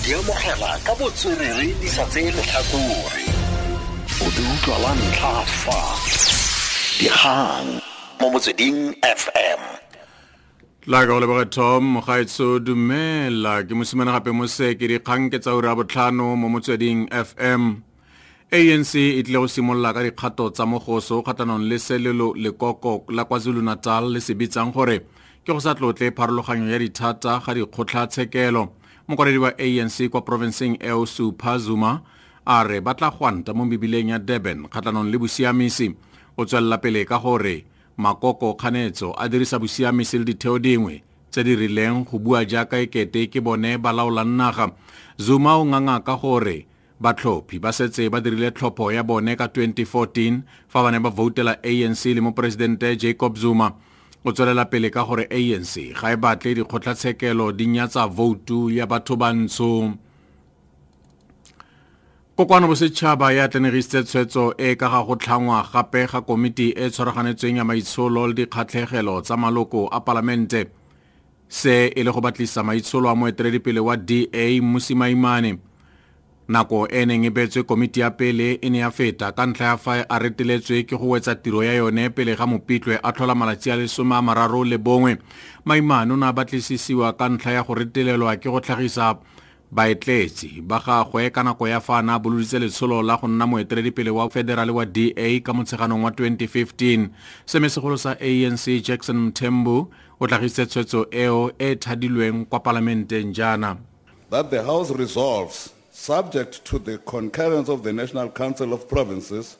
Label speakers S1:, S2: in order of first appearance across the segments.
S1: di amogela ka botswerere di sa tseye letlhakore o di utlwa la ntlha fa. Dikgang mo motsweding fm
S2: la ka go lebege tom mogaetso dumela. Ke mosimane gape mo se ke dikgang ke tsa ura botlhano mo motsweding fm anc e tlile go simolola ka dikgato tsa mogoso kgatlhanong le selelo lekoko la kwazulu-natal le se bitsang gore ke go sa tlotle pharologanyo ya dithata ga dikgotlatshekelo mokwaledi wa anc kwa porofenseng eo supha zuma a re ba tla gwanta mo mebileng ya durban kgatlhanong le bosiamisi. O tswelela pele ka gore makoko kganetso a dirisa bosiamisi le ditheo dingwe tse di rileng go bua jaaka e kete ke bone ba laolang naga. Zuma o nganga ka gore batlhophi ba setse ba dirile tlhopho ya bone ka 2014 fa ba ne ba voutela anc le moporesidente jacob zuma o tswelela pele ka gore anc ga e batle dikgotlatshekelo di nyatsa voutu ya batho bantsho. Kokwano bosetšhaba ya tlenegisitse tshwetso e ka ga go tlhangwa gape ga komiti e tshwaraganetsweng ya maitsholo le dikgatlhegelo tsa maloko a palamente. Se e le go batlisa maitsholo a moeteledipele wa da mosimaimane nako e neng e beetswe komiti ya pele e ne ya feta ka ntlha ya fa a reteletswe ke go wetsa tiro ya yone pele ga mopitlwe a tlhola malatsi a lesome a mararo le bongwe. Maimane o ne a batlisisiwa ka ntlha ya go retelelwa ke go tlhagisa baetletsi ba gagwe ka nako ya fa a ne a boloditse letsholo la go nna moeteledipele wa federale wa da ka motsheganong wa 2015 semesegolo sa anc jackson mthembu o tlhagisitse tshwetso eo e thadilweng kwa palamenteng jaana
S3: subject to the concurrence of the National Council of Provinces,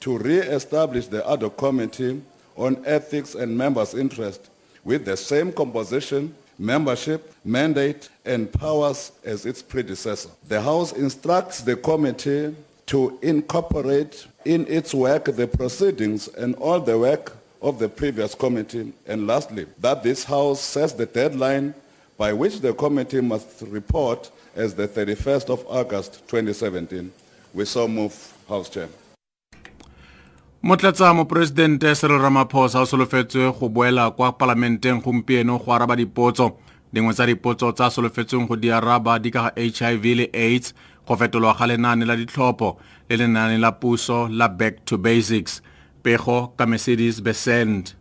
S3: to re-establish the ad committee on ethics and members' interest with the same composition, membership, mandate, and powers as its predecessor. The House instructs the committee to incorporate in its work the proceedings and all the work of the previous committee. And lastly, that this House sets the deadline by which the committee must report as the 31st of August 2017. We so move, House Chair.
S2: motlatsa moporesidente cyril ramaphosa o solofetswe go boela kwa palamenteng gompieno go araba dipotso dingwe tsa dipotso tsa solofetsweng go di araba di ka hiv le aids go fetolwa ga lenaane la ditlhopho le lenaane la puso la back to basics pego ka mercedes besent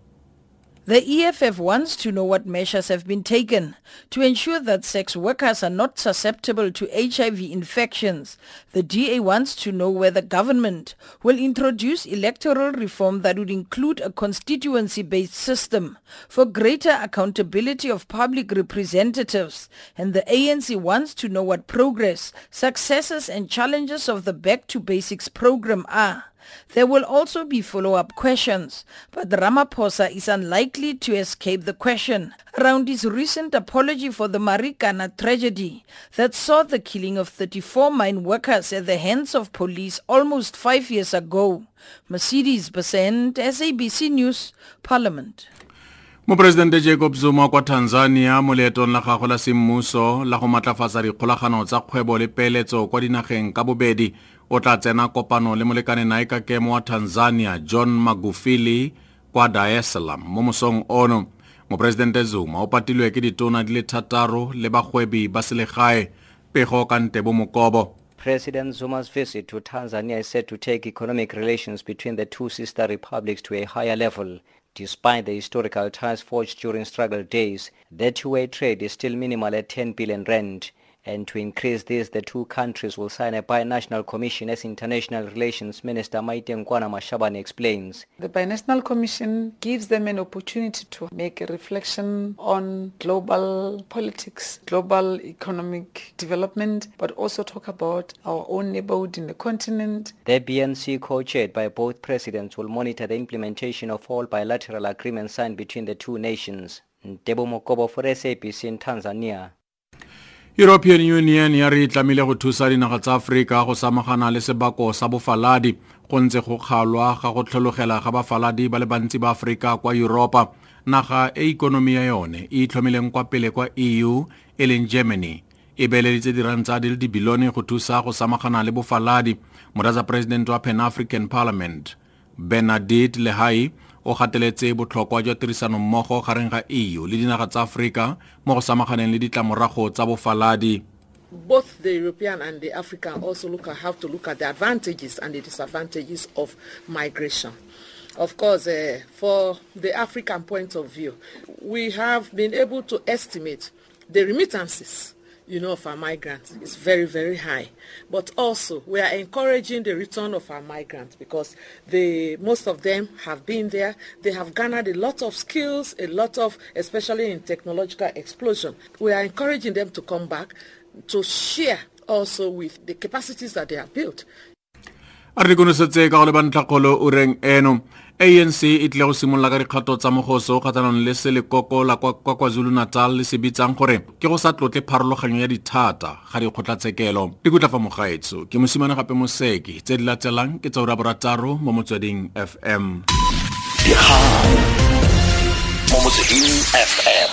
S4: The EFF wants to know what measures have been taken to ensure that sex workers are not susceptible to HIV infections. The DA wants to know whether government will introduce electoral reform that would include a constituency-based system for greater accountability of public representatives. And the ANC wants to know what progress, successes and challenges of the Back to Basics program are. There will also be follow-up questions, but Ramaphosa is unlikely to escape the question around his recent apology for the Marikana tragedy that saw the killing of 34 mine workers at the hands of police almost five years ago. Mercedes Besent, SABC News, Parliament.
S2: moporesidente jacob zuma kwa tanzania mo leetong la gagwe la semmuso la go matlafatsa dikgolagano tsa kgwebo le peeletso kwa dinageng ka bobedi o tla tsena kopano le molekane nae ka kemo wa tanzania john magufili kwa dar mo mosong ono moporesidente zuma o patilwe ke ditona di le thataro le bagwebi ba selegae pego ka ntebo mokobo
S5: President Zuma's visit to Tanzania is set to take economic relations between the two sister republics to a higher level. Despite the historical ties forged during struggle days, the two-way trade is still minimal at 10 billion rand. And to increase this, the two countries will sign a binational commission as International Relations Minister Maite Nkoana Mashabane explains.
S6: The Binational Commission gives them an opportunity to make a reflection on global politics, global economic development, but also talk about our own neighborhood in the continent.
S5: The BNC co-chaired by both presidents will monitor the implementation of all bilateral agreements signed between the two nations. Ntebo Mokobo for SABC in Tanzania.
S2: European union ya re itlamile go thusa dinaga tsa aforika go samagana le sebako sa bofaladi. Go ntse go kgalwa ga go tlhologela ga bafaladi ba le bantsi ba aforika kwa europa naga e ikonomi ya yone e itlhomileng kwa pele kwa eu e leng germany. E beeleditse dirantsa di le dibilione go thusa go samagana le bofaladi. Moratsa president wa pan african parliament benedict lehai o gateletse botlhokwa jwa gareng ga eu le dinaga tsa mo go samaganeng le ditlamorago tsa bofaladi
S7: both the European and the African also look at, have to look at the advantages and the disadvantages of migration. Of course, uh, for the African point of view, we have been able to estimate the remittances you know, of our migrants is very, very high. But also, we are encouraging the return of our migrants because they, most of them have been there. They have garnered a lot of skills, a lot of, especially in technological explosion. We are encouraging them to come back to share also with the capacities that they have built.
S2: Anc e tlile go simolola ka dikgato tsa mogoso kgatlhanong le selekoko la kwa kwazulu-natal le se bitsang gore ke go sa tlotle pharologanyo ya dithata ga dikgotlatshekelo. Di kutla fa mogaetso. Ke mosimane gape moseke tse di latelang ke tsaura borataro mo motsweding fm
S1: mo motsweding fm